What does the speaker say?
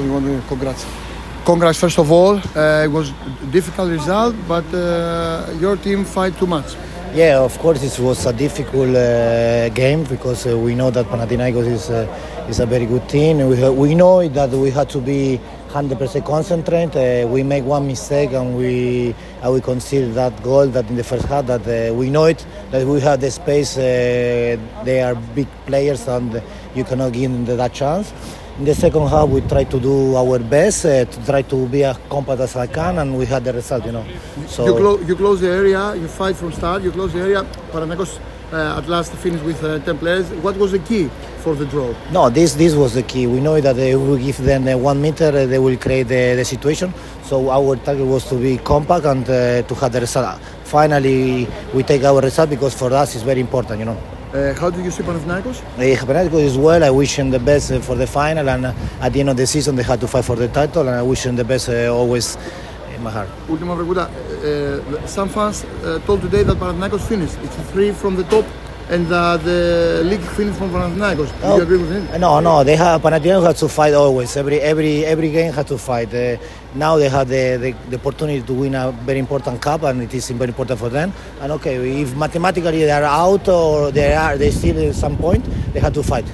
we want to congrats. Congrats first of all. Uh, it was a difficult result, but uh, your team fight too much. Yeah, of course it was a difficult uh, game because uh, we know that Panathinaikos is uh, is a very good team. We we know that we had to be 100% concentrate. Uh, we make one mistake and we uh, we concede that goal that in the first half that uh, we know it that we have the space. Uh, they are big players and you cannot give them that chance. In the second half, we try to do our best uh, to try to be as compact as I can, and we had the result. You know, so You, clo- you close the area, you fight from start, you close the area. Panathinaikos uh, at last finished with uh, 10 players. What was the key for the draw? No, this this was the key. We know that if we give them one meter, uh, they will create the, the situation. So our target was to be compact and uh, to have the result. Finally, we take our result because for us it's very important, you know. Uh, how do you see Panathinaikos? Uh, Panathinaikos is well. I wish them the best uh, for the final, and uh, at the end of the season they had to fight for the title, and I wish them the best uh, always in my heart. Ultima Verguta, uh, some fans uh, told today that Panathinaikos finished. It's three from the top and uh, the league finished from Panathinaikos. Do Oh. you agree with him? No, no, they have Panathinaikos has to fight always. Every every every game has to fight. Uh, now they have the, the, the opportunity to win a very important cup, and it is very important for them. And okay, if mathematically they are out or they are they still at some point, they have to fight.